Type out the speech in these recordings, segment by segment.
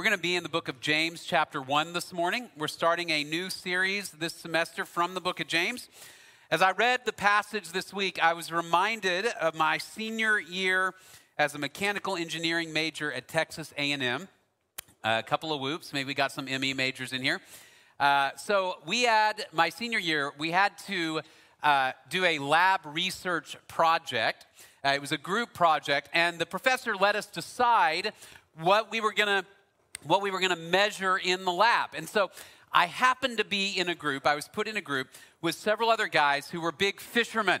We're going to be in the book of James, chapter 1 this morning. We're starting a new series this semester from the book of James. As I read the passage this week, I was reminded of my senior year as a mechanical engineering major at Texas A&M. A couple of whoops, maybe we got some ME majors in here. Uh, so we had, my senior year, we had to uh, do a lab research project. Uh, it was a group project, and the professor let us decide what we were going to what we were going to measure in the lab. And so I happened to be in a group, I was put in a group with several other guys who were big fishermen.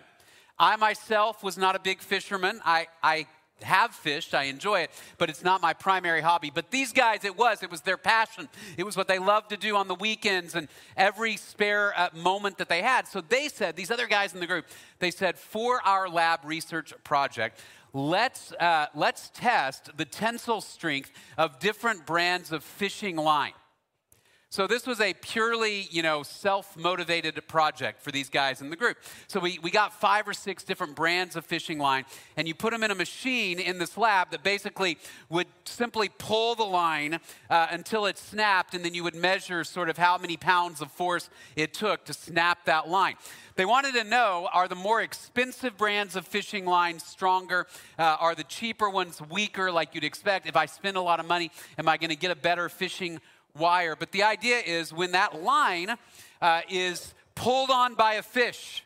I myself was not a big fisherman. I, I have fished, I enjoy it, but it's not my primary hobby. But these guys, it was. It was their passion. It was what they loved to do on the weekends and every spare uh, moment that they had. So they said, these other guys in the group, they said, for our lab research project, let's, uh, let's test the tensile strength of different brands of fishing line. So this was a purely, you know, self-motivated project for these guys in the group. So we, we got five or six different brands of fishing line, and you put them in a machine in this lab that basically would simply pull the line uh, until it snapped, and then you would measure sort of how many pounds of force it took to snap that line. They wanted to know are the more expensive brands of fishing line stronger? Uh, are the cheaper ones weaker, like you'd expect? If I spend a lot of money, am I going to get a better fishing wire. But the idea is when that line uh, is pulled on by a fish,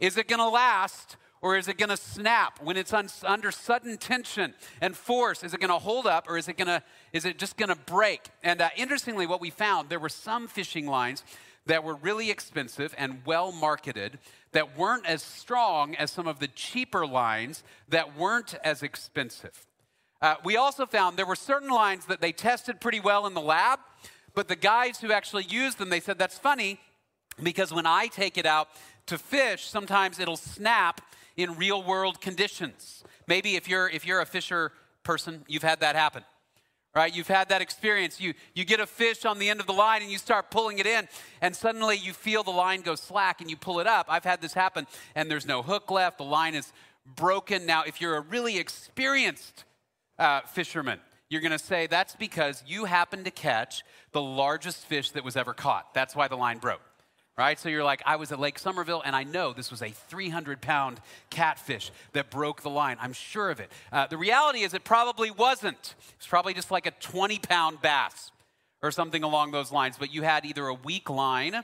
is it going to last or is it going to snap when it's un- under sudden tension and force? Is it going to hold up or is it going to is it just going to break? And uh, interestingly, what we found there were some fishing lines that were really expensive and well marketed that weren't as strong as some of the cheaper lines that weren't as expensive. Uh, we also found there were certain lines that they tested pretty well in the lab, but the guys who actually used them, they said, that's funny because when I take it out to fish, sometimes it'll snap in real world conditions. Maybe if you're, if you're a fisher person, you've had that happen. Right? You've had that experience. You, you get a fish on the end of the line and you start pulling it in, and suddenly you feel the line go slack and you pull it up. I've had this happen, and there's no hook left. The line is broken. Now, if you're a really experienced uh, fishermen. You're going to say that's because you happened to catch the largest fish that was ever caught. That's why the line broke. Right? So you're like, I was at Lake Somerville and I know this was a 300 pound catfish that broke the line. I'm sure of it. Uh, the reality is, it probably wasn't. It's probably just like a 20 pound bass or something along those lines. But you had either a weak line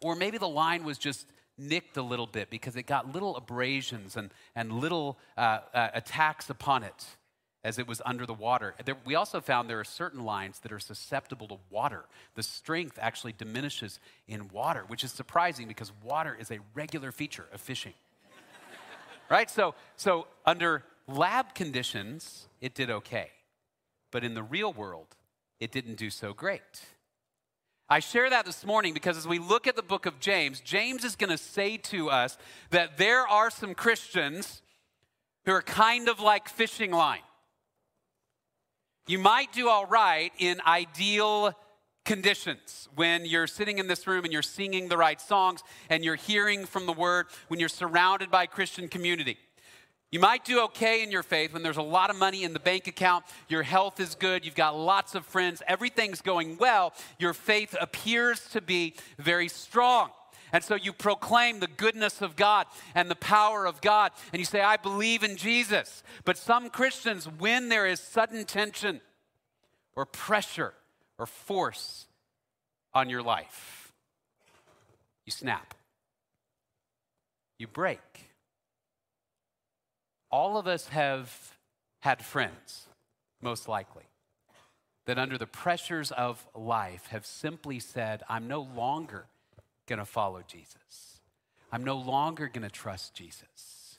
or maybe the line was just nicked a little bit because it got little abrasions and, and little uh, uh, attacks upon it as it was under the water. There, we also found there are certain lines that are susceptible to water. The strength actually diminishes in water, which is surprising because water is a regular feature of fishing. right? So, so under lab conditions, it did okay. But in the real world, it didn't do so great. I share that this morning because as we look at the book of James, James is going to say to us that there are some Christians who are kind of like fishing line. You might do all right in ideal conditions when you're sitting in this room and you're singing the right songs and you're hearing from the word, when you're surrounded by Christian community. You might do okay in your faith when there's a lot of money in the bank account, your health is good, you've got lots of friends, everything's going well, your faith appears to be very strong. And so you proclaim the goodness of God and the power of God, and you say, I believe in Jesus. But some Christians, when there is sudden tension or pressure or force on your life, you snap, you break. All of us have had friends, most likely, that under the pressures of life have simply said, I'm no longer going to follow Jesus. I'm no longer going to trust Jesus.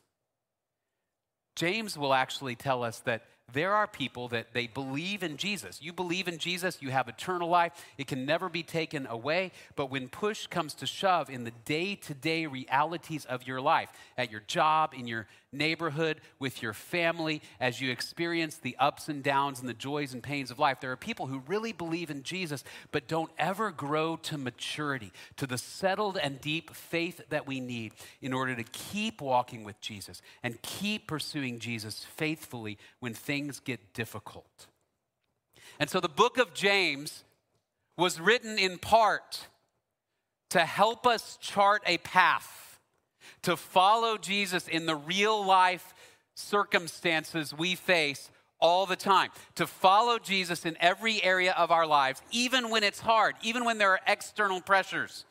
James will actually tell us that there are people that they believe in Jesus. You believe in Jesus, you have eternal life. It can never be taken away. But when push comes to shove in the day to day realities of your life, at your job, in your neighborhood, with your family, as you experience the ups and downs and the joys and pains of life, there are people who really believe in Jesus, but don't ever grow to maturity, to the settled and deep faith that we need in order to keep walking with Jesus and keep pursuing Jesus faithfully when things get difficult. And so the book of James was written in part to help us chart a path to follow Jesus in the real life circumstances we face all the time, to follow Jesus in every area of our lives, even when it's hard, even when there are external pressures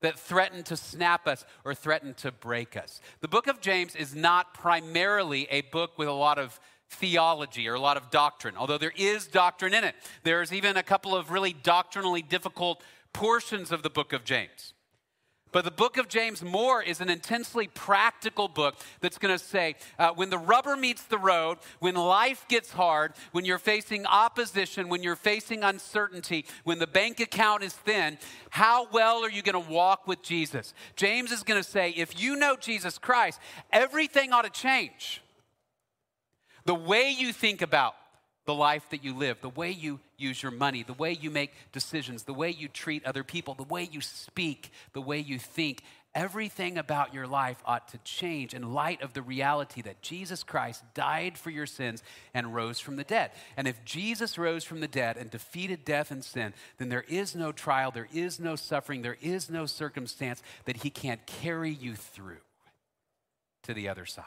that threaten to snap us or threaten to break us. The book of James is not primarily a book with a lot of theology or a lot of doctrine, although there is doctrine in it. There's even a couple of really doctrinally difficult portions of the book of James. But the book of James more is an intensely practical book that's going to say uh, when the rubber meets the road, when life gets hard, when you're facing opposition, when you're facing uncertainty, when the bank account is thin, how well are you going to walk with Jesus? James is going to say if you know Jesus Christ, everything ought to change. The way you think about the life that you live, the way you use your money, the way you make decisions, the way you treat other people, the way you speak, the way you think, everything about your life ought to change in light of the reality that Jesus Christ died for your sins and rose from the dead. And if Jesus rose from the dead and defeated death and sin, then there is no trial, there is no suffering, there is no circumstance that he can't carry you through to the other side.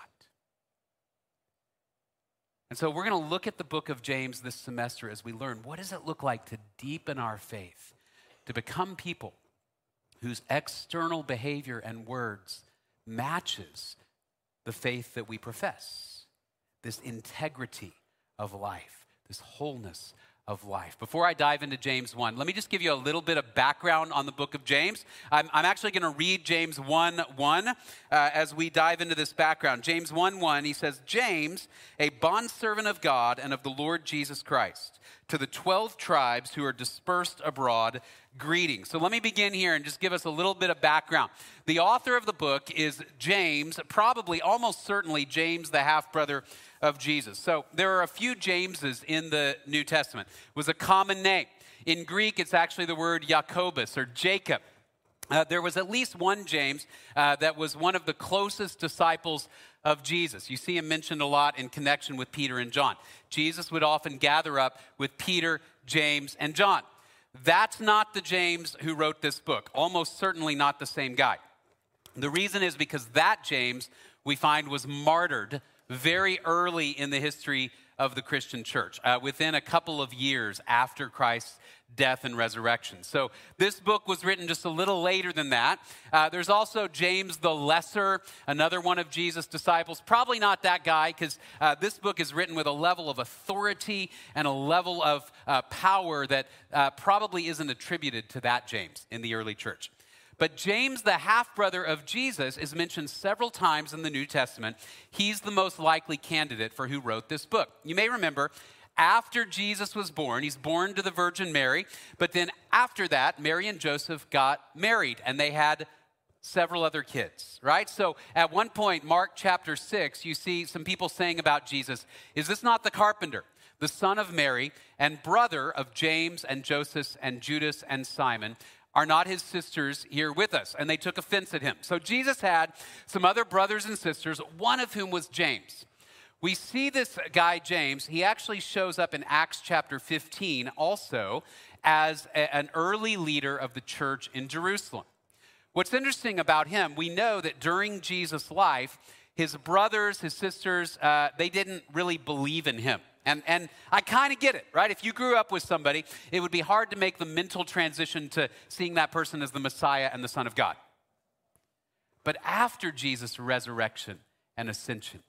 And so we're going to look at the book of James this semester as we learn what does it look like to deepen our faith, to become people whose external behavior and words matches the faith that we profess. This integrity of life, this wholeness of life. Before I dive into James 1, let me just give you a little bit of background on the book of James. I'm, I'm actually going to read James 1 1 uh, as we dive into this background. James 1 1, he says, James, a bondservant of God and of the Lord Jesus Christ, to the 12 tribes who are dispersed abroad, greetings. So let me begin here and just give us a little bit of background. The author of the book is James, probably almost certainly James, the half brother of Jesus. So there are a few Jameses in the New Testament. It was a common name. In Greek, it's actually the word Jacobus or Jacob. Uh, there was at least one James uh, that was one of the closest disciples of Jesus. You see him mentioned a lot in connection with Peter and John. Jesus would often gather up with Peter, James, and John. That's not the James who wrote this book, almost certainly not the same guy. The reason is because that James we find was martyred very early in the history of the Christian church, uh, within a couple of years after Christ's death and resurrection. So this book was written just a little later than that. Uh, there's also James the Lesser, another one of Jesus' disciples. Probably not that guy, because uh, this book is written with a level of authority and a level of uh, power that uh, probably isn't attributed to that James in the early church. But James, the half brother of Jesus, is mentioned several times in the New Testament. He's the most likely candidate for who wrote this book. You may remember after Jesus was born, he's born to the Virgin Mary, but then after that, Mary and Joseph got married and they had several other kids, right? So at one point, Mark chapter 6, you see some people saying about Jesus, Is this not the carpenter, the son of Mary, and brother of James and Joseph and Judas and Simon? Are not his sisters here with us? And they took offense at him. So Jesus had some other brothers and sisters, one of whom was James. We see this guy, James, he actually shows up in Acts chapter 15 also as a, an early leader of the church in Jerusalem. What's interesting about him, we know that during Jesus' life, his brothers, his sisters, uh, they didn't really believe in him. And, and I kind of get it, right? If you grew up with somebody, it would be hard to make the mental transition to seeing that person as the Messiah and the Son of God. But after Jesus' resurrection and ascension,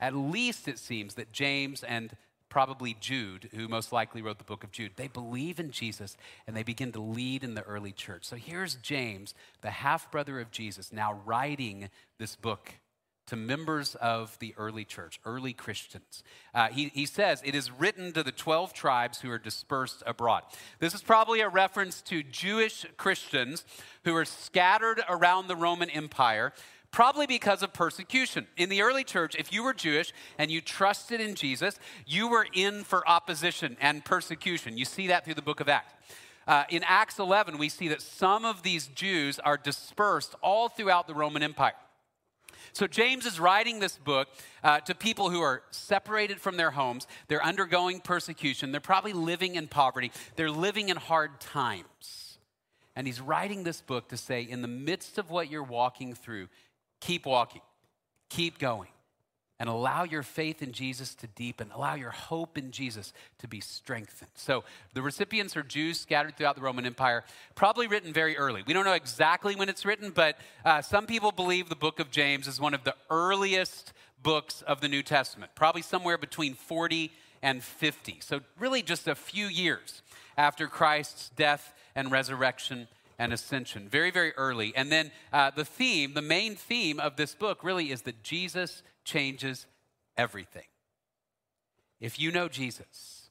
at least it seems that James and probably Jude, who most likely wrote the book of Jude, they believe in Jesus and they begin to lead in the early church. So here's James, the half brother of Jesus, now writing this book to members of the early church, early Christians. Uh, he, he says, It is written to the 12 tribes who are dispersed abroad. This is probably a reference to Jewish Christians who are scattered around the Roman Empire. Probably because of persecution. In the early church, if you were Jewish and you trusted in Jesus, you were in for opposition and persecution. You see that through the book of Acts. Uh, in Acts 11, we see that some of these Jews are dispersed all throughout the Roman Empire. So, James is writing this book uh, to people who are separated from their homes. They're undergoing persecution. They're probably living in poverty. They're living in hard times. And he's writing this book to say, in the midst of what you're walking through, keep walking, keep going and allow your faith in Jesus to deepen, allow your hope in Jesus to be strengthened. So, the recipients are Jews scattered throughout the Roman Empire, probably written very early. We don't know exactly when it's written, but uh, some people believe the book of James is one of the earliest books of the New Testament, probably somewhere between 40 and 50. So, really, just a few years after Christ's death and resurrection and ascension. Very, very early. And then uh, the theme, the main theme of this book really is that Jesus changes everything. If you know Jesus,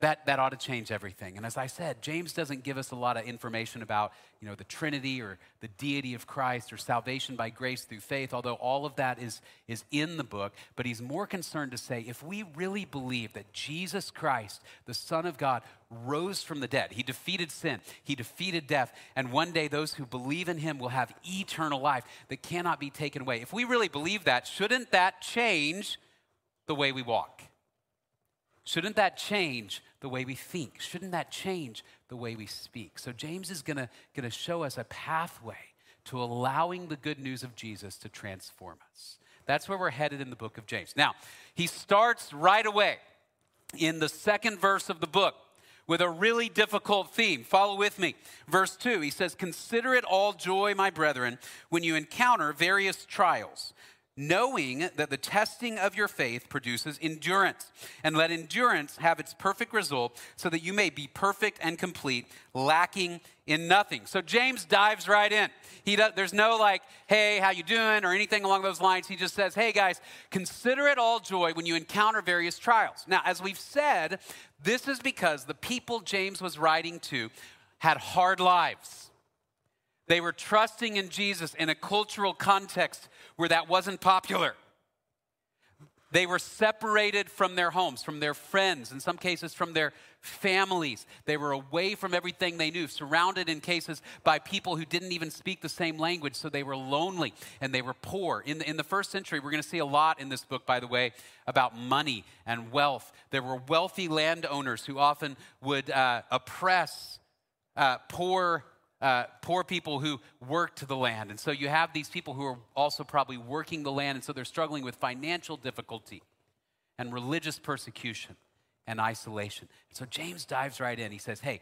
that, that ought to change everything. And as I said, James doesn't give us a lot of information about, you know, the Trinity or the deity of Christ or salvation by grace through faith, although all of that is, is in the book. But he's more concerned to say, if we really believe that Jesus Christ, the Son of God, rose from the dead, he defeated sin, he defeated death, and one day those who believe in him will have eternal life that cannot be taken away. If we really believe that, shouldn't that change the way we walk? Shouldn't that change the way we think? Shouldn't that change the way we speak? So, James is going to show us a pathway to allowing the good news of Jesus to transform us. That's where we're headed in the book of James. Now, he starts right away in the second verse of the book with a really difficult theme. Follow with me. Verse 2, he says, Consider it all joy, my brethren, when you encounter various trials knowing that the testing of your faith produces endurance. And let endurance have its perfect result so that you may be perfect and complete, lacking in nothing. So James dives right in. He does, there's no like, hey, how you doing or anything along those lines. He just says, hey guys, consider it all joy when you encounter various trials. Now, as we've said, this is because the people James was writing to had hard lives. They were trusting in Jesus in a cultural context where that wasn't popular. They were separated from their homes, from their friends, in some cases from their families. They were away from everything they knew, surrounded in cases by people who didn't even speak the same language, so they were lonely and they were poor. In the, in the first century, we're going to see a lot in this book, by the way, about money and wealth. There were wealthy landowners who often would uh, oppress uh, poor uh, poor people who worked the land. And so you have these people who are also probably working the land, and so they're struggling with financial difficulty and religious persecution and isolation. So James dives right in. He says, Hey,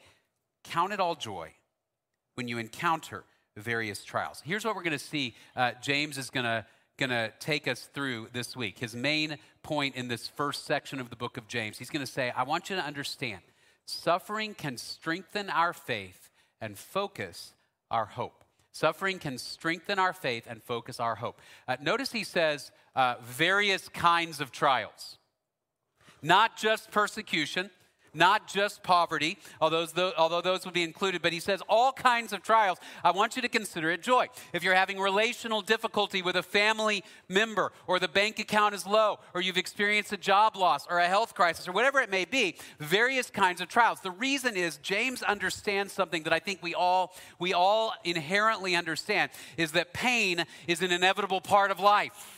count it all joy when you encounter various trials. Here's what we're going to see uh, James is going to going to take us through this week. His main point in this first section of the book of James, he's going to say, I want you to understand suffering can strengthen our faith and focus our hope. Suffering can strengthen our faith and focus our hope. Uh, notice he says uh, various kinds of trials, not just persecution, not just poverty, although those, although those would be included, but he says all kinds of trials. I want you to consider it joy. If you're having relational difficulty with a family member, or the bank account is low, or you've experienced a job loss, or a health crisis, or whatever it may be, various kinds of trials. The reason is James understands something that I think we all, we all inherently understand is that pain is an inevitable part of life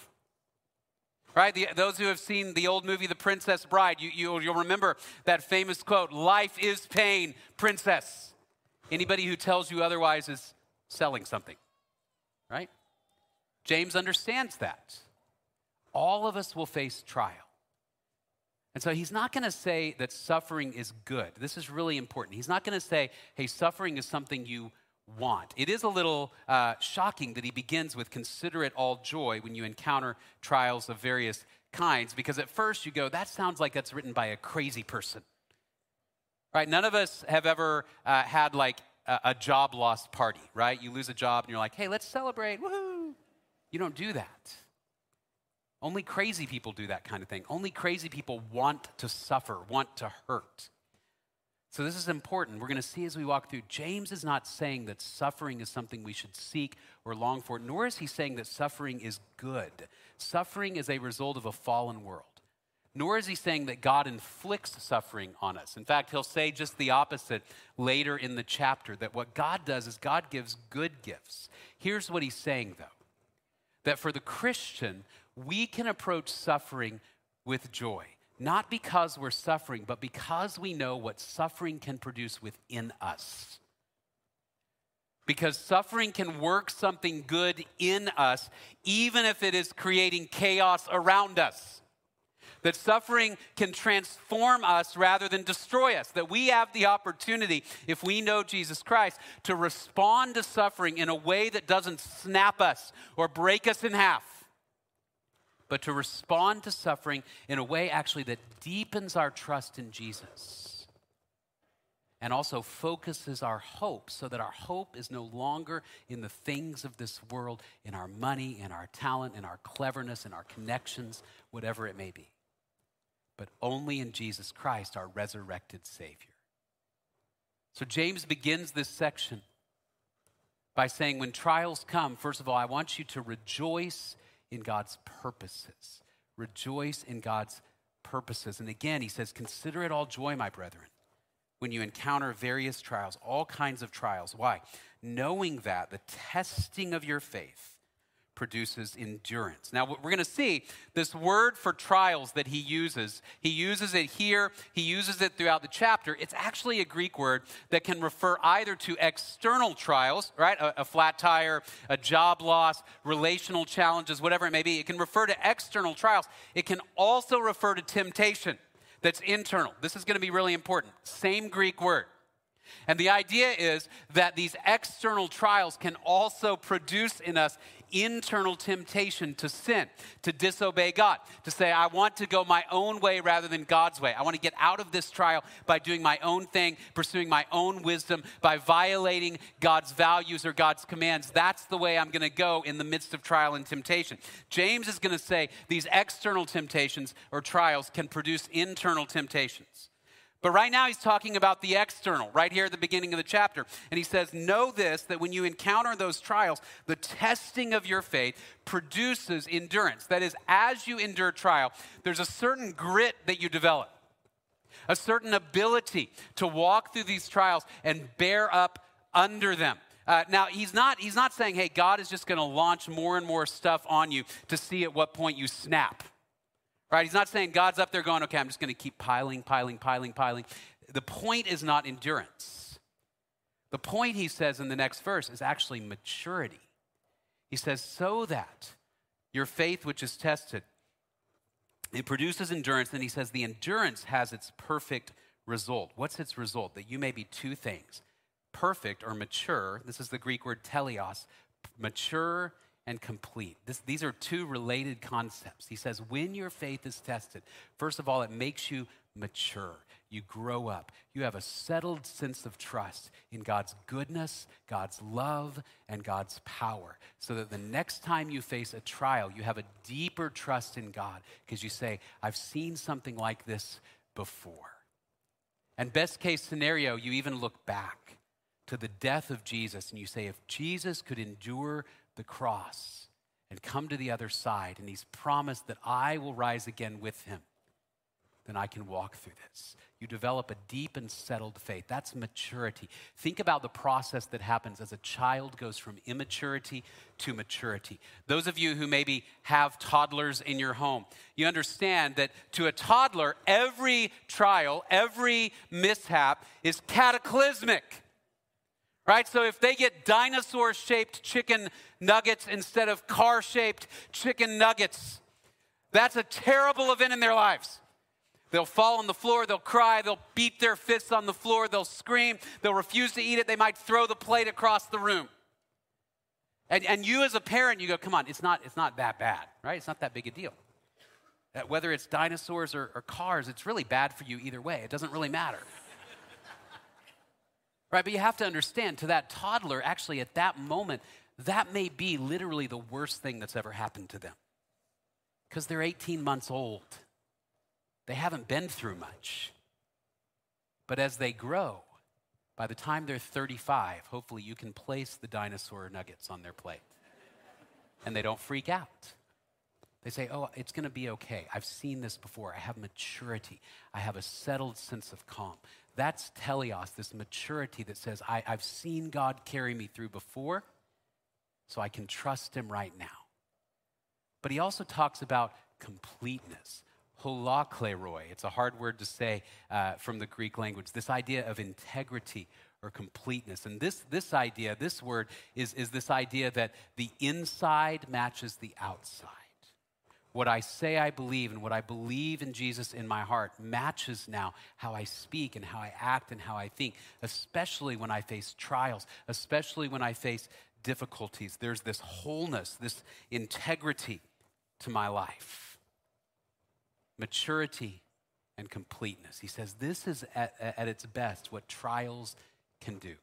right? The, those who have seen the old movie, The Princess Bride, you, you, you'll remember that famous quote Life is pain, princess. Anybody who tells you otherwise is selling something, right? James understands that. All of us will face trial. And so he's not going to say that suffering is good. This is really important. He's not going to say, hey, suffering is something you want. It is a little uh, shocking that he begins with consider it all joy when you encounter trials of various kinds, because at first you go, that sounds like that's written by a crazy person. Right? None of us have ever uh, had like a, a job loss party, right? You lose a job and you're like, hey, let's celebrate, woohoo. You don't do that. Only crazy people do that kind of thing. Only crazy people want to suffer, want to hurt. So, this is important. We're going to see as we walk through. James is not saying that suffering is something we should seek or long for, nor is he saying that suffering is good. Suffering is a result of a fallen world. Nor is he saying that God inflicts suffering on us. In fact, he'll say just the opposite later in the chapter that what God does is God gives good gifts. Here's what he's saying, though that for the Christian, we can approach suffering with joy. Not because we're suffering, but because we know what suffering can produce within us. Because suffering can work something good in us, even if it is creating chaos around us. That suffering can transform us rather than destroy us. That we have the opportunity, if we know Jesus Christ, to respond to suffering in a way that doesn't snap us or break us in half but to respond to suffering in a way actually that deepens our trust in Jesus and also focuses our hope so that our hope is no longer in the things of this world, in our money, in our talent, in our cleverness, in our connections, whatever it may be, but only in Jesus Christ, our resurrected Savior. So James begins this section by saying, when trials come, first of all, I want you to rejoice in God's purposes. Rejoice in God's purposes. And again, he says, Consider it all joy, my brethren, when you encounter various trials, all kinds of trials. Why? Knowing that the testing of your faith produces endurance. Now, what we're going to see this word for trials that he uses. He uses it here, he uses it throughout the chapter. It's actually a Greek word that can refer either to external trials, right? A, a flat tire, a job loss, relational challenges, whatever it may be. It can refer to external trials. It can also refer to temptation that's internal. This is going to be really important. Same Greek word. And the idea is that these external trials can also produce in us internal temptation to sin, to disobey God, to say, I want to go my own way rather than God's way. I want to get out of this trial by doing my own thing, pursuing my own wisdom, by violating God's values or God's commands. That's the way I'm going to go in the midst of trial and temptation. James is going to say these external temptations or trials can produce internal temptations. But right now, he's talking about the external, right here at the beginning of the chapter. And he says, Know this, that when you encounter those trials, the testing of your faith produces endurance. That is, as you endure trial, there's a certain grit that you develop, a certain ability to walk through these trials and bear up under them. Uh, now, he's not, he's not saying, hey, God is just going to launch more and more stuff on you to see at what point you snap. Right? He's not saying God's up there going, okay, I'm just going to keep piling, piling, piling, piling. The point is not endurance. The point, he says in the next verse, is actually maturity. He says, so that your faith, which is tested, it produces endurance. Then he says, the endurance has its perfect result. What's its result? That you may be two things perfect or mature. This is the Greek word teleos, mature and complete. This, these are two related concepts. He says, when your faith is tested, first of all, it makes you mature. You grow up. You have a settled sense of trust in God's goodness, God's love, and God's power. So that the next time you face a trial, you have a deeper trust in God because you say, I've seen something like this before. And best case scenario, you even look back to the death of Jesus and you say, if Jesus could endure the cross and come to the other side, and he's promised that I will rise again with him, then I can walk through this. You develop a deep and settled faith. That's maturity. Think about the process that happens as a child goes from immaturity to maturity. Those of you who maybe have toddlers in your home, you understand that to a toddler, every trial, every mishap is cataclysmic right? So if they get dinosaur shaped chicken nuggets instead of car shaped chicken nuggets, that's a terrible event in their lives. They'll fall on the floor, they'll cry, they'll beat their fists on the floor, they'll scream, they'll refuse to eat it, they might throw the plate across the room. And, and you as a parent, you go, come on, it's not, it's not that bad, right? It's not that big a deal. Whether it's dinosaurs or, or cars, it's really bad for you either way. It doesn't really matter. Right? But you have to understand to that toddler, actually, at that moment, that may be literally the worst thing that's ever happened to them. Because they're 18 months old, they haven't been through much. But as they grow, by the time they're 35, hopefully you can place the dinosaur nuggets on their plate. And they don't freak out. They say, Oh, it's going to be okay. I've seen this before. I have maturity. I have a settled sense of calm. That's teleos, this maturity that says, I, have seen God carry me through before, so I can trust Him right now. but he also talks about completeness. Holokleroi. It's a hard word to say uh, from the Greek language. This idea of integrity or completeness. And this, this idea, this word, is, is this idea that the inside matches the outside. What I say I believe and what I believe in Jesus in my heart matches now how I speak and how I act and how I think, especially when I face trials, especially when I face difficulties. There's this wholeness, this integrity to my life. Maturity and completeness. He says this is at, at its best what trials can do.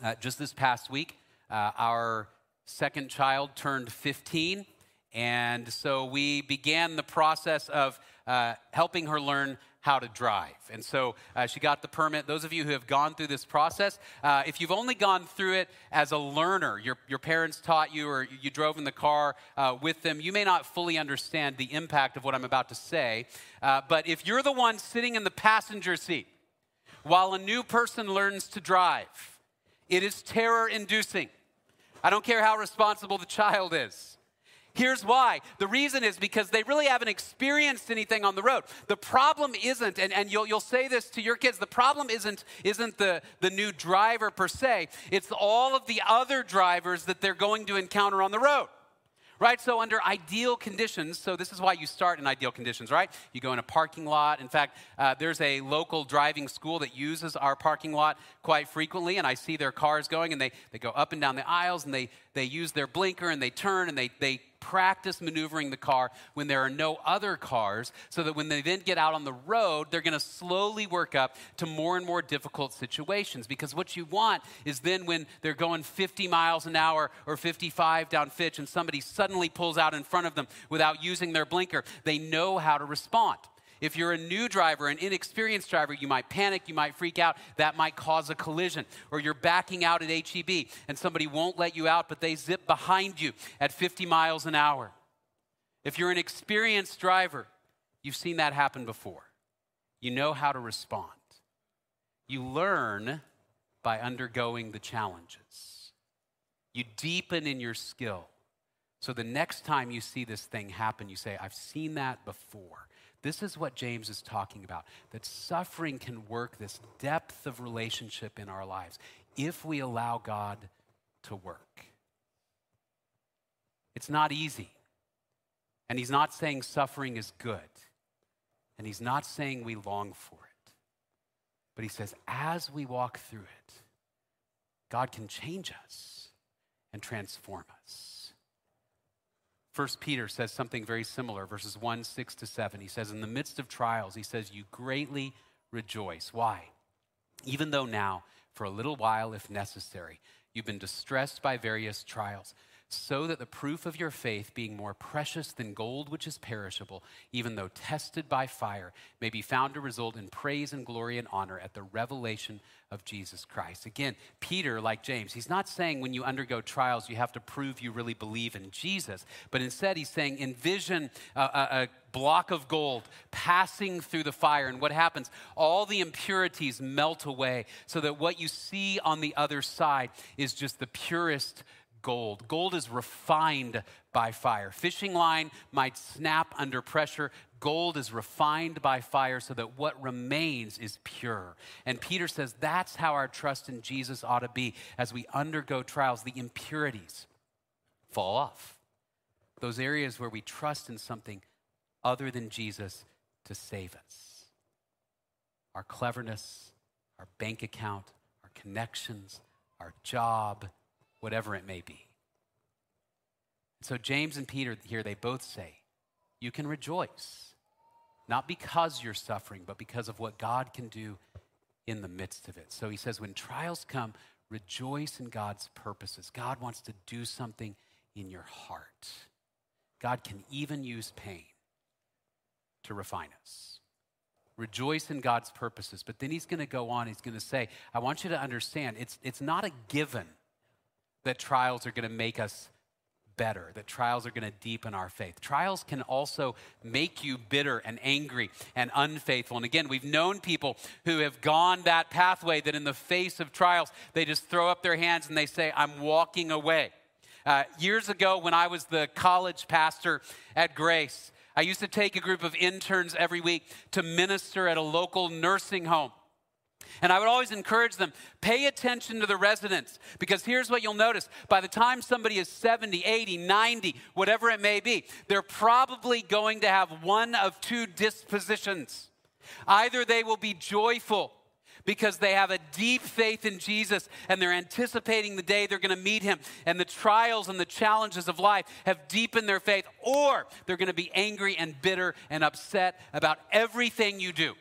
Uh, just this past week, uh, our second child turned 15. And so we began the process of uh, helping her learn how to drive. And so uh, she got the permit. Those of you who have gone through this process, uh, if you've only gone through it as a learner, your, your parents taught you or you drove in the car uh, with them, you may not fully understand the impact of what I'm about to say. Uh, but if you're the one sitting in the passenger seat while a new person learns to drive, it is terror inducing. I don't care how responsible the child is. Here's why. The reason is because they really haven't experienced anything on the road. The problem isn't, and, and you'll, you'll say this to your kids, the problem isn't, isn't the, the new driver per se, it's all of the other drivers that they're going to encounter on the road right? So, under ideal conditions, so this is why you start in ideal conditions, right? You go in a parking lot. In fact, uh, there's a local driving school that uses our parking lot quite frequently, and I see their cars going, and they, they go up and down the aisles, and they, they use their blinker, and they turn, and they, they practice maneuvering the car when there are no other cars, so that when they then get out on the road, they're going to slowly work up to more and more difficult situations. Because what you want is then when they're going 50 miles an hour or 55 down Fitch and somebody suddenly pulls out in front of them without using their blinker, they know how to respond. If you're a new driver, an inexperienced driver, you might panic, you might freak out. That might cause a collision. Or you're backing out at HEB and somebody won't let you out, but they zip behind you at 50 miles an hour. If you're an experienced driver, you've seen that happen before. You know how to respond. You learn by undergoing the challenges. You deepen in your skill. So the next time you see this thing happen, you say, I've seen that before. This is what James is talking about that suffering can work this depth of relationship in our lives if we allow God to work. It's not easy. And he's not saying suffering is good. And he's not saying we long for it. But he says, as we walk through it, God can change us and transform us. First Peter says something very similar, verses 1, 6 to 7. He says, In the midst of trials, he says, You greatly rejoice. Why? Even though now, for a little while, if necessary, you've been distressed by various trials so that the proof of your faith, being more precious than gold which is perishable, even though tested by fire, may be found to result in praise and glory and honor at the revelation of Jesus Christ. Again, Peter, like James, he's not saying when you undergo trials, you have to prove you really believe in Jesus, but instead he's saying envision a, a, a block of gold passing through the fire. And what happens? All the impurities melt away so that what you see on the other side is just the purest gold. Gold is refined by fire. Fishing line might snap under pressure. Gold is refined by fire so that what remains is pure. And Peter says that's how our trust in Jesus ought to be as we undergo trials. The impurities fall off. Those areas where we trust in something other than Jesus to save us. Our cleverness, our bank account, our connections, our job, whatever it may be. So, James and Peter here, they both say, You can rejoice, not because you're suffering, but because of what God can do in the midst of it. So, he says, When trials come, rejoice in God's purposes. God wants to do something in your heart. God can even use pain to refine us. Rejoice in God's purposes. But then he's going to go on, he's going to say, I want you to understand, it's, it's not a given that trials are going to make us better, that trials are going to deepen our faith. Trials can also make you bitter and angry and unfaithful. And again, we've known people who have gone that pathway that in the face of trials, they just throw up their hands and they say, I'm walking away. Uh, years ago, when I was the college pastor at Grace, I used to take a group of interns every week to minister at a local nursing home. And I would always encourage them pay attention to the residents because here's what you'll notice. By the time somebody is 70, 80, 90, whatever it may be, they're probably going to have one of two dispositions. Either they will be joyful because they have a deep faith in Jesus and they're anticipating the day they're going to meet him, and the trials and the challenges of life have deepened their faith, or they're going to be angry and bitter and upset about everything you do.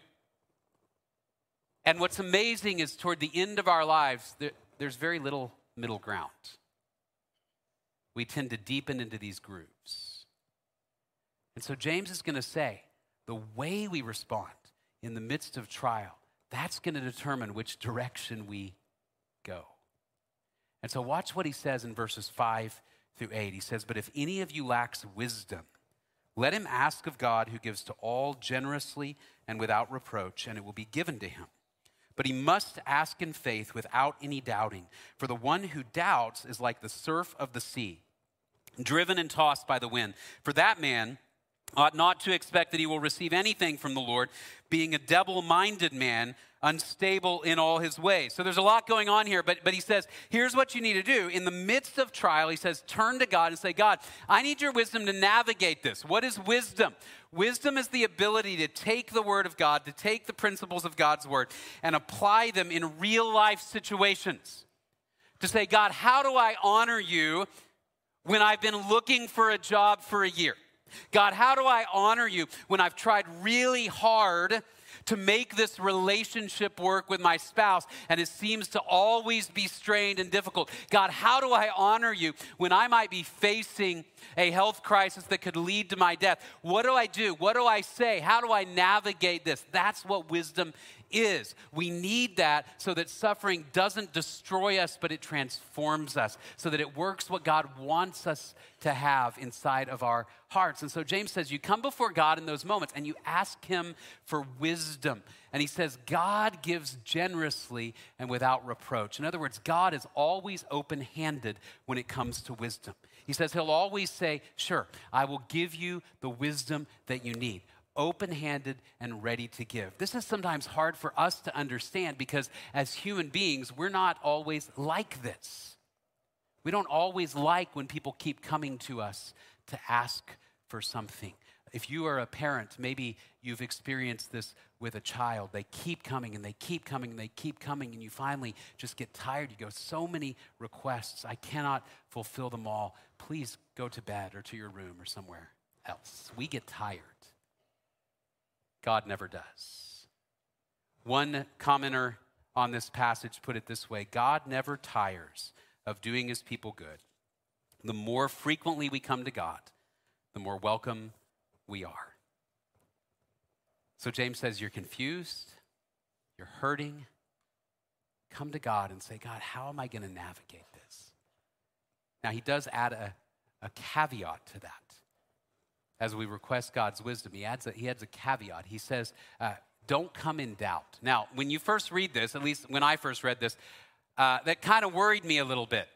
And what's amazing is toward the end of our lives, there, there's very little middle ground. We tend to deepen into these grooves. And so James is going to say the way we respond in the midst of trial, that's going to determine which direction we go. And so watch what he says in verses 5 through 8. He says, But if any of you lacks wisdom, let him ask of God who gives to all generously and without reproach, and it will be given to him. But he must ask in faith without any doubting. For the one who doubts is like the surf of the sea, driven and tossed by the wind. For that man ought not to expect that he will receive anything from the Lord, being a double minded man unstable in all his ways. So there's a lot going on here, but, but he says, here's what you need to do. In the midst of trial, he says, turn to God and say, God, I need your wisdom to navigate this. What is wisdom? Wisdom is the ability to take the word of God, to take the principles of God's word, and apply them in real life situations. To say, God, how do I honor you when I've been looking for a job for a year? God, how do I honor you when I've tried really hard to make this relationship work with my spouse, and it seems to always be strained and difficult. God, how do I honor you when I might be facing a health crisis that could lead to my death? What do I do? What do I say? How do I navigate this? That's what wisdom is. We need that so that suffering doesn't destroy us, but it transforms us, so that it works what God wants us to have inside of our hearts. And so James says, You come before God in those moments and you ask Him for wisdom. And he says, God gives generously and without reproach. In other words, God is always open handed when it comes to wisdom. He says, He'll always say, Sure, I will give you the wisdom that you need open handed and ready to give. This is sometimes hard for us to understand because as human beings, we're not always like this. We don't always like when people keep coming to us to ask for something. If you are a parent, maybe you've experienced this with a child. They keep coming and they keep coming and they keep coming, and you finally just get tired. You go, So many requests. I cannot fulfill them all. Please go to bed or to your room or somewhere else. We get tired. God never does. One commenter on this passage put it this way God never tires of doing his people good. The more frequently we come to God, the more welcome we are. So James says, You're confused, you're hurting. Come to God and say, God, how am I going to navigate this? Now, he does add a, a caveat to that as we request God's wisdom, he adds a, he adds a caveat. He says, uh, don't come in doubt. Now, when you first read this, at least when I first read this, uh, that kind of worried me a little bit.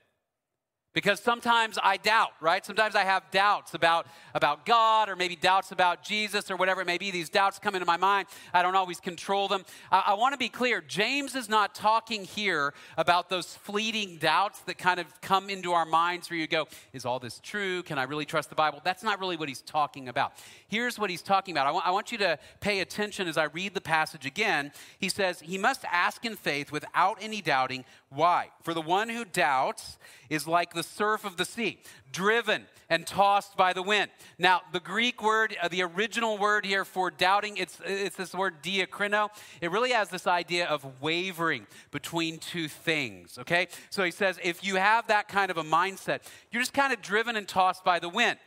Because sometimes I doubt, right? Sometimes I have doubts about, about God or maybe doubts about Jesus or whatever it may be. These doubts come into my mind. I don't always control them. I, I want to be clear James is not talking here about those fleeting doubts that kind of come into our minds where you go, Is all this true? Can I really trust the Bible? That's not really what he's talking about. Here's what he's talking about. I, w- I want you to pay attention as I read the passage again. He says, He must ask in faith without any doubting. Why? For the one who doubts is like the surf of the sea, driven and tossed by the wind. Now, the Greek word, uh, the original word here for doubting, it's, it's this word diakrino. It really has this idea of wavering between two things, okay? So he says, if you have that kind of a mindset, you're just kind of driven and tossed by the wind.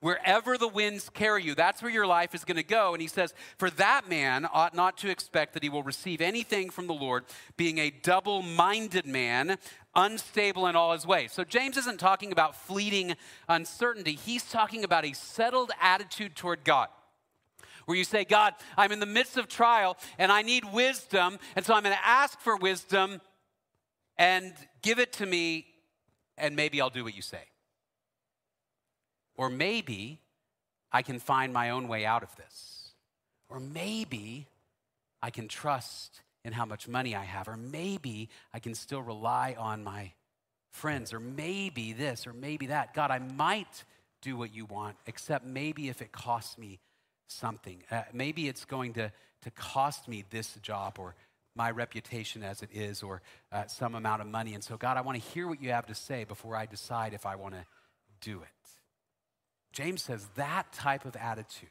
Wherever the winds carry you, that's where your life is going to go. And he says, For that man ought not to expect that he will receive anything from the Lord, being a double minded man, unstable in all his ways. So James isn't talking about fleeting uncertainty, he's talking about a settled attitude toward God where you say, God, I'm in the midst of trial and I need wisdom, and so I'm going to ask for wisdom and give it to me, and maybe I'll do what you say. Or maybe I can find my own way out of this. Or maybe I can trust in how much money I have. Or maybe I can still rely on my friends. Or maybe this, or maybe that. God, I might do what you want, except maybe if it costs me something. Uh, maybe it's going to, to cost me this job or my reputation as it is or uh, some amount of money. And so, God, I want to hear what you have to say before I decide if I want to do it. James says that type of attitude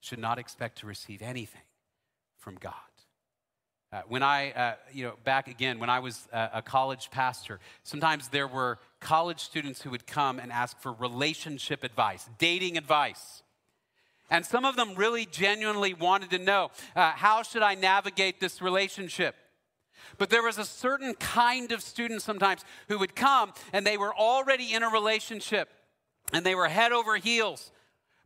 should not expect to receive anything from God. Uh, when I, uh, you know, back again, when I was a college pastor, sometimes there were college students who would come and ask for relationship advice, dating advice. And some of them really genuinely wanted to know uh, how should I navigate this relationship? But there was a certain kind of student sometimes who would come and they were already in a relationship and they were head over heels.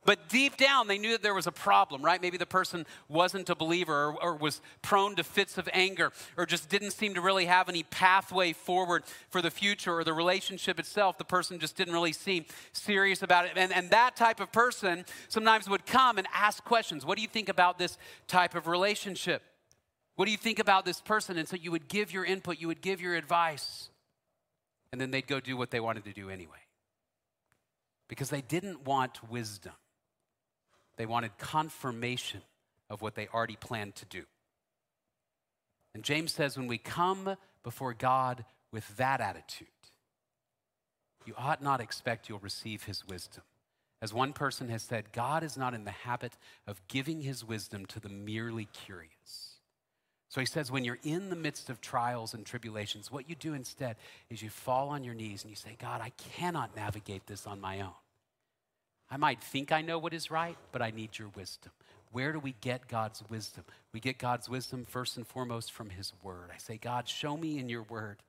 But deep down, they knew that there was a problem, right? Maybe the person wasn't a believer or, or, was prone to fits of anger or just didn't seem to really have any pathway forward for the future or the relationship itself. The person just didn't really seem serious about it. And, and that type of person sometimes would come and ask questions What do you think about this type of relationship? What do you think about this person? And so you would give your input, you would give your advice, and then they'd go do what they wanted to do anyway. Because they didn't want wisdom. They wanted confirmation of what they already planned to do. And James says when we come before God with that attitude, you ought not expect you'll receive his wisdom. As one person has said, God is not in the habit of giving his wisdom to the merely curious. So he says, when you're in the midst of trials and tribulations, what you do instead is you fall on your knees and you say, God, I cannot navigate this on my own. I might think I know what is right, but I need your wisdom. Where do we get God's wisdom? We get God's wisdom first and foremost from His Word. I say, God, show me in your Word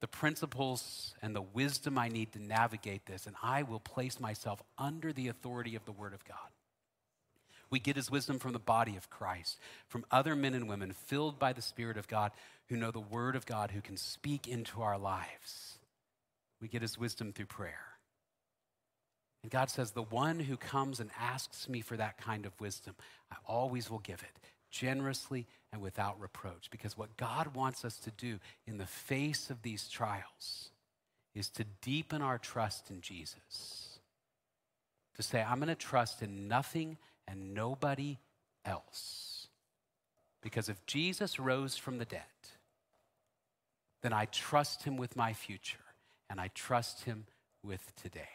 the principles and the wisdom I need to navigate this, and I will place myself under the authority of the Word of God. We get His wisdom from the body of Christ, from other men and women filled by the Spirit of God who know the Word of God, who can speak into our lives. We get His wisdom through prayer. And God says, The one who comes and asks me for that kind of wisdom, I always will give it generously and without reproach. Because what God wants us to do in the face of these trials is to deepen our trust in Jesus. To say, I'm going to trust in nothing and nobody else. Because if Jesus rose from the dead, then I trust him with my future and I trust him with today.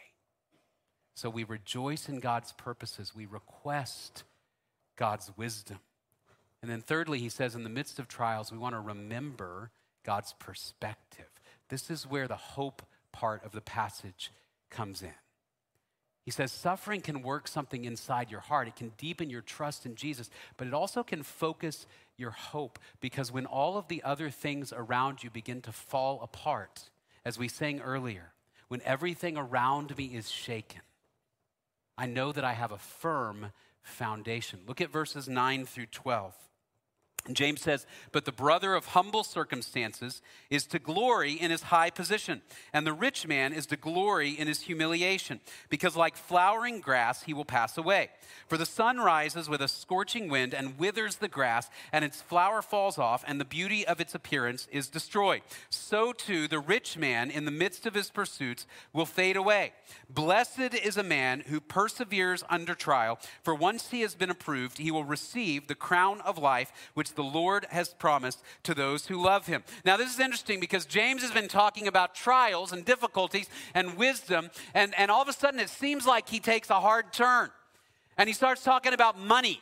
So we rejoice in God's purposes. We request God's wisdom. And then, thirdly, he says, in the midst of trials, we want to remember God's perspective. This is where the hope part of the passage comes in. He says, suffering can work something inside your heart. It can deepen your trust in Jesus, but it also can focus your hope because when all of the other things around you begin to fall apart, as we sang earlier, when everything around me is shaken, I know that I have a firm foundation. Look at verses 9 through 12. James says, But the brother of humble circumstances is to glory in his high position, and the rich man is to glory in his humiliation, because like flowering grass he will pass away. For the sun rises with a scorching wind and withers the grass, and its flower falls off, and the beauty of its appearance is destroyed. So too the rich man in the midst of his pursuits will fade away. Blessed is a man who perseveres under trial, for once he has been approved, he will receive the crown of life which the Lord has promised to those who love him. Now, this is interesting because James has been talking about trials and difficulties and wisdom, and, and all of a sudden it seems like he takes a hard turn and he starts talking about money.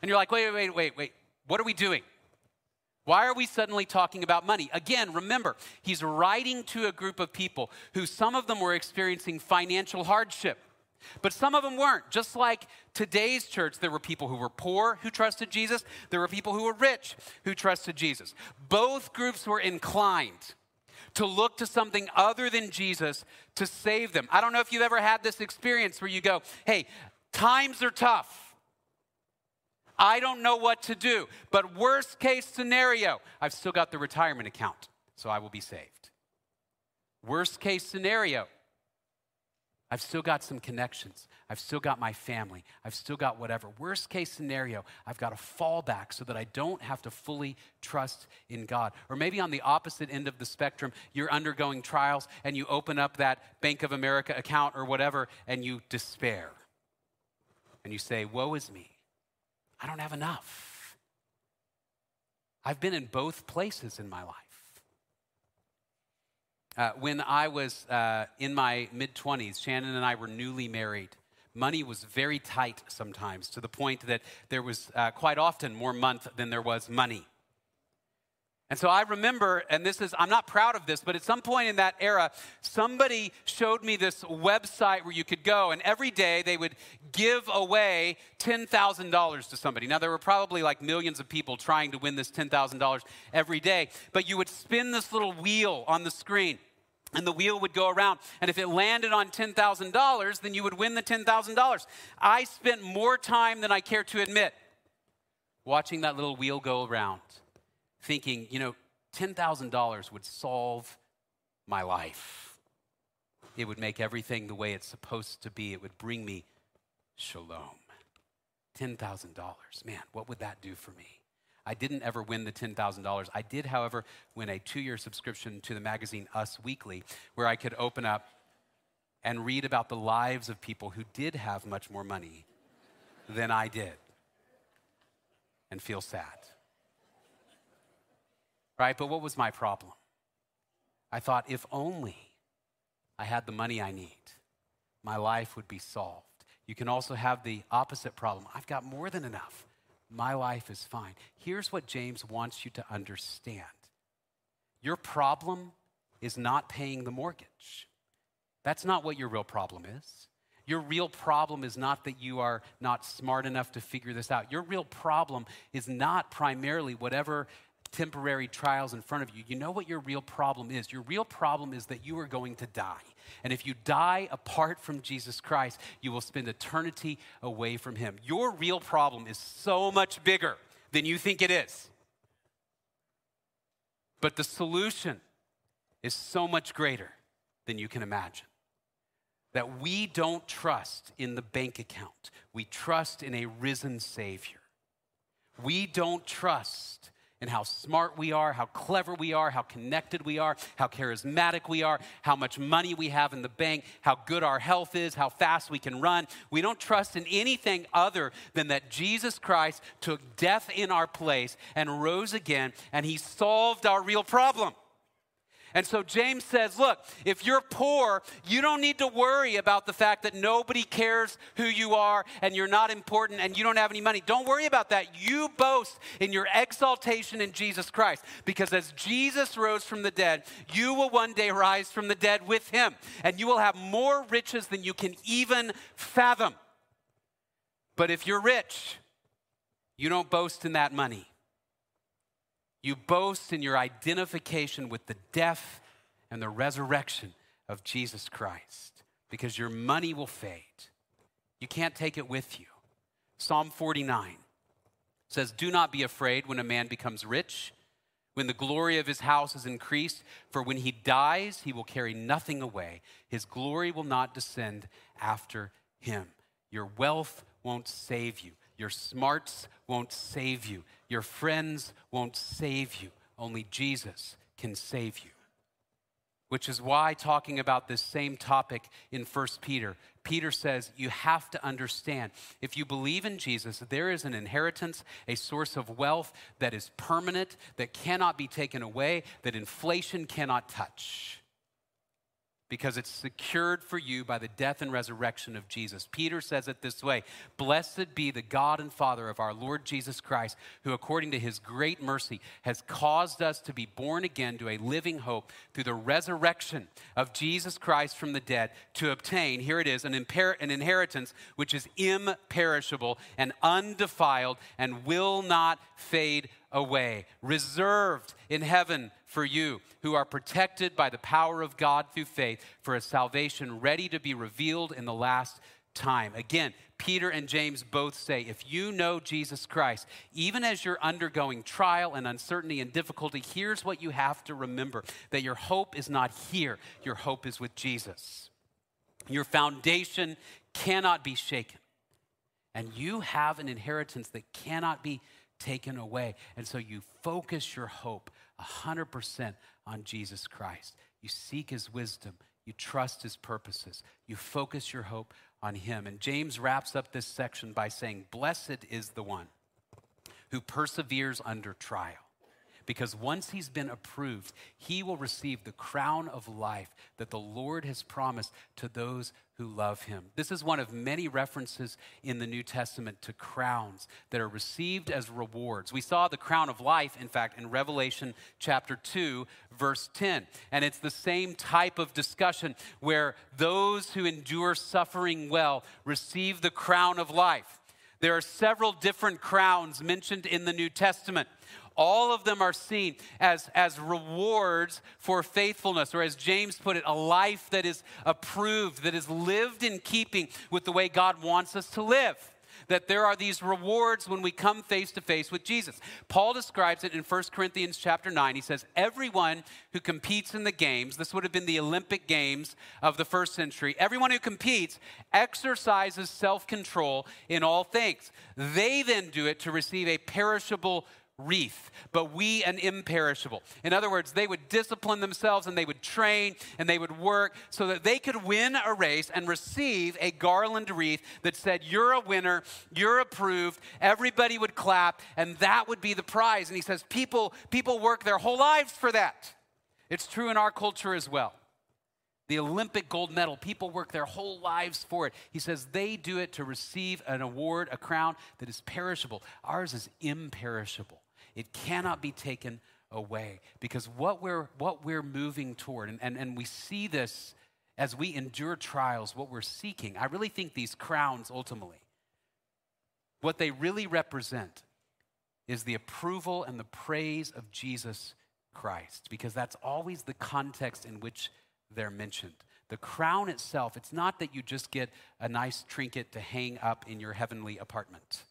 And you're like, wait, wait, wait, wait, wait. what are we doing? Why are we suddenly talking about money? Again, remember, he's writing to a group of people who some of them were experiencing financial hardship. But some of them weren't. Just like today's church, there were people who were poor who trusted Jesus, there were people who were rich who trusted Jesus. Both groups were inclined to look to something other than Jesus to save them. I don't know if you've ever had this experience where you go, hey, times are tough. I don't know what to do. But worst case scenario, I've still got the retirement account, so I will be saved. Worst case scenario, I've still got some connections. I've still got my family. I've still got whatever. Worst case scenario, I've got a fallback so that I don't have to fully trust in God. Or maybe on the opposite end of the spectrum, you're undergoing trials and you open up that Bank of America account or whatever and you despair. And you say, Woe is me. I don't have enough. I've been in both places in my life. Uh, when I was uh, in my mid 20s, Shannon and I were newly married. Money was very tight sometimes, to the point that there was uh, quite often more month than there was money. And so I remember, and this is, I'm not proud of this, but at some point in that era, somebody showed me this website where you could go, and every day they would give away $10,000 to somebody. Now, there were probably like millions of people trying to win this $10,000 every day, but you would spin this little wheel on the screen. And the wheel would go around. And if it landed on $10,000, then you would win the $10,000. I spent more time than I care to admit watching that little wheel go around thinking, you know, $10,000 would solve my life. It would make everything the way it's supposed to be. It would bring me shalom. $10,000. Man, what would that do for me? I didn't ever win the $10,000. I did, however, win a two year subscription to the magazine Us Weekly, where I could open up and read about the lives of people who did have much more money than I did and feel sad right? But what was my problem? I thought if only I had the money I need, my life would be solved. You can also have the opposite problem. I've got more than enough. My life is fine. Here's what James wants you to understand your problem is not paying the mortgage. That's not what your real problem is. Your real problem is not that you are not smart enough to figure this out. Your real problem is not primarily whatever temporary trials in front of you, you know what your real problem is? Your real problem is that you are going to die. And if you die apart from Jesus Christ, you will spend eternity away from Him. Your real problem is so much bigger than you think it is. But the solution is so much greater than you can imagine. That we don't trust in the bank account, we trust in a risen Savior. We don't trust and how smart we are, how clever we are, how connected we are, how charismatic we are, how much money we have in the bank, how good our health is, how fast we can run. We don't trust in anything other than that Jesus Christ took death in our place and rose again, and he solved our real problem. And so James says, look, if you're poor, you don't need to worry about the fact that nobody cares who you are and you're not important and you don't have any money. Don't worry about that. You boast in your exaltation in Jesus Christ because as Jesus rose from the dead, you will one day rise from the dead with him and you will have more riches than you can even fathom. But if you're rich, you don't boast in that money. You boast in your identification with the death and the resurrection of Jesus Christ because your money will fade. You can't take it with you. Psalm 49 says, Do not be afraid when a man becomes rich, when the glory of his house is increased, for when he dies, he will carry nothing away. His glory will not descend after him. Your wealth won't save you. Your smarts won't save you. Your friends won't save you. Only Jesus can save you. Which is why, talking about this same topic in 1 Peter, Peter says you have to understand if you believe in Jesus, there is an inheritance, a source of wealth that is permanent, that cannot be taken away, that inflation cannot touch because it's secured for you by the death and resurrection of Jesus. Peter says it this way Blessed be the God and Father of our Lord Jesus Christ, who, according to his great mercy, has caused us to be born again to a living hope through the resurrection of Jesus Christ from the dead, to obtain, here it is, an, imper- an inheritance which is imperishable and undefiled and will not fade away, reserved in heaven for you, who are protected by the power of God through faith for a salvation ready to be revealed in the last time. Again, Peter and James both say if you know Jesus Christ, even as you're undergoing trial and uncertainty and difficulty, here's what you have to remember that your hope is not here, your hope is with Jesus. Your foundation cannot be shaken. And you have an inheritance that cannot be taken away. And so you focus your hope 100% on Jesus Christ. You seek his wisdom, you trust his purposes, you focus your hope on him. And James wraps up this section by saying, Blessed is the one who perseveres under trial because once he's been approved, he will receive the crown of life that the Lord has promised to those who love him. This is one of many references in the New Testament to crowns that are received as rewards. We saw the crown of life, in fact, in Revelation chapter 2, verse 10. And it's the same type of discussion where those who endure suffering well receive the crown of life. There are several different crowns mentioned in the New Testament. All of them are seen as, as rewards for faithfulness, or as James put it, a life that is approved, that is lived in keeping with the way God wants us to live that there are these rewards when we come face to face with Jesus. Paul describes it in 1 Corinthians chapter 9. He says, Everyone who competes in the games, this would have been the Olympic Games of the first century, everyone who competes exercises self control in all things. They then do it to receive a perishable wreath, but we an imperishable. In other words, they would discipline themselves and they would train and they would work so that they could win a race and receive a garland wreath that said, You're a winner, you're approved, everybody would clap, and that would be the prize. And he says, People, people work their whole lives for that. It's true in our culture as well. The Olympic gold medal, people work their whole lives for it. He says they do it to receive an award, a crown that is perishable. Ours is imperishable. It cannot be taken away because what we're, what we're moving toward, and, and, and we see this as we endure trials, what we're seeking, I really think these crowns ultimately, what they really represent is the approval and the praise of Jesus Christ because that's always the context in which they're mentioned. The crown itself, it's not that you just get a nice trinket to hang up in your heavenly apartment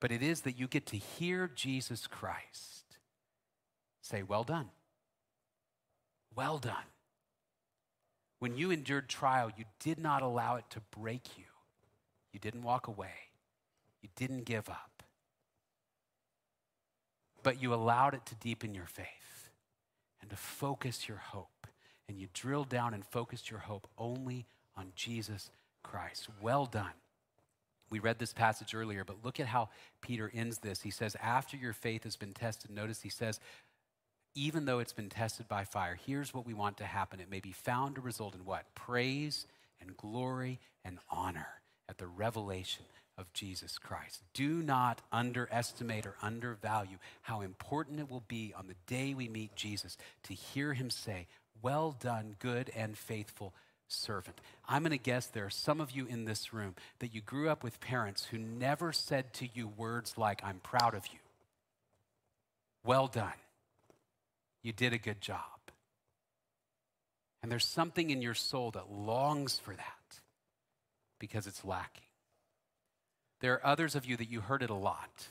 but it is that you get to hear Jesus Christ say, Well done. Well done. When you endured trial, you did not allow it to break you. You didn't walk away. You didn't give up. But you allowed it to deepen your faith and to focus your hope. And you drilled down and focused your hope only on Jesus Christ. Well done. We read this passage earlier, but look at how Peter ends this. He says, After your faith has been tested, notice he says, even though it's been tested by fire, here's what we want to happen. It may be found to result in what? Praise and glory and honor at the revelation of Jesus Christ. Do not underestimate or undervalue how important it will be on the day we meet Jesus to hear him say, Well done, good and faithful servant. I'm going to guess there are some of you in this room that you grew up with parents who never said to you words like, I'm proud of you. Well done. You did a good job. And there's something in your soul that longs for that because it's lacking. There are others of you that you heard it a lot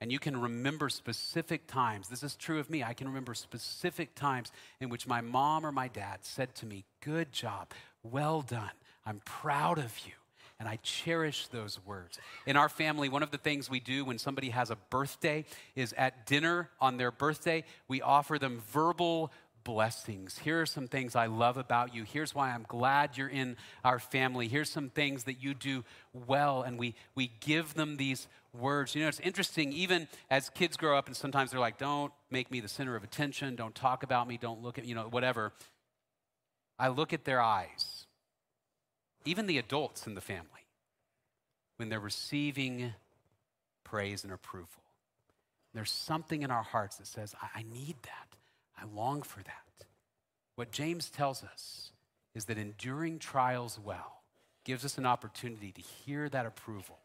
and you can remember specific times. This is true of me. I can remember specific times in which my mom or my dad said to me, Good job. Well done. I'm proud of you. And I cherish those words. In our family, one of the things we do when somebody has a birthday is at dinner on their birthday, we offer them verbal blessings. Here are some things I love about you. Here's why I'm glad you're in our family. Here's some things that you do well. And we, we give them these words. You know, it's interesting, even as kids grow up, and sometimes they're like, don't make me the center of attention, don't talk about me, don't look at, me, you know, whatever. I look at their eyes, even the adults in the family, when they're receiving praise and approval. There's something in our hearts that says, I, I need that. I long for that. What James tells us is that enduring trials well gives us an opportunity to hear that approval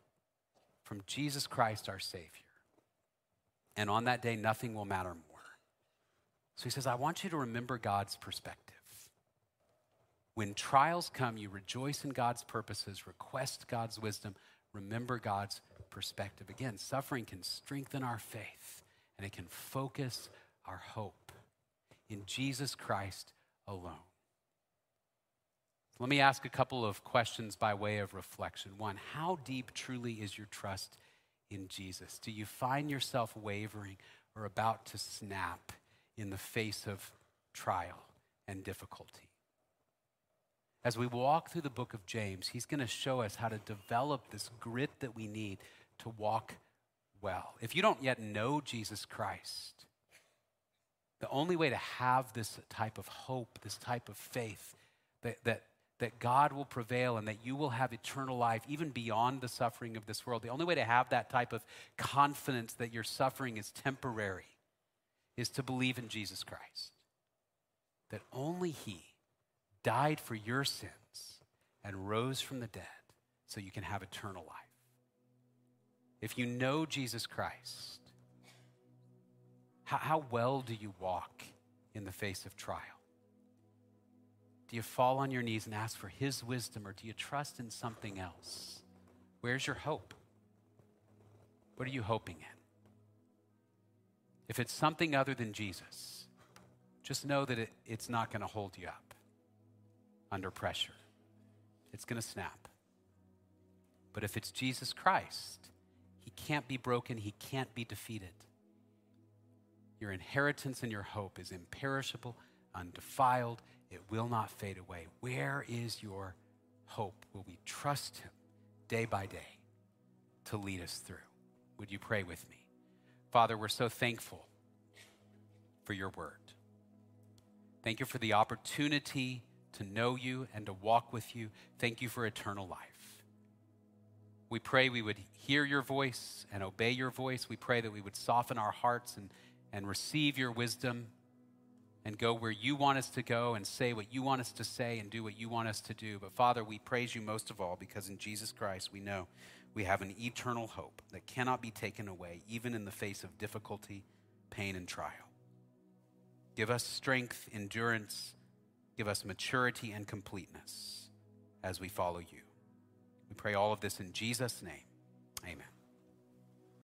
from Jesus Christ, our Savior. And on that day, nothing will matter more. So he says, I want you to remember God's perspective. When trials come, you rejoice in God's purposes, request God's wisdom, remember God's perspective. Again, suffering can strengthen our faith and it can focus our hope in Jesus Christ alone. Let me ask a couple of questions by way of reflection. One, how deep truly is your trust in Jesus? Do you find yourself wavering or about to snap in the face of trial and difficulty? As we walk through the book of James, he's going to show us how to develop this grit that we need to walk well. If you don't yet know Jesus Christ, the only way to have this type of hope, this type of faith, that, that, that God will prevail and that you will have eternal life even beyond the suffering of this world, the only way to have that type of confidence that your suffering is temporary is to believe in Jesus Christ. That only He died for your sins and rose from the dead so you can have eternal life. If you know Jesus Christ, how, how well do you walk in the face of trial? Do you fall on your knees and ask for His wisdom, or do you trust in something else? Where's your hope? What are you hoping in? If it's something other than Jesus, just know that it, it's not going to hold you up under pressure. It's going to snap. But if it's Jesus Christ, He can't be broken, He can't be defeated. Your inheritance and your hope is imperishable, undefiled. It will not fade away. Where is your hope? Will we trust Him day by day to lead us through? Would you pray with me? Father, we're so thankful for your word. Thank you for the opportunity to know you and to walk with you. Thank you for eternal life. We pray we would hear your voice and obey your voice. We pray that we would soften our hearts and and receive your wisdom and go where you want us to go and say what you want us to say and do what you want us to do. But Father, we praise you most of all because in Jesus Christ we know we have an eternal hope that cannot be taken away, even in the face of difficulty, pain, and trial. Give us strength, endurance, give us maturity and completeness as we follow you. We pray all of this in Jesus' name.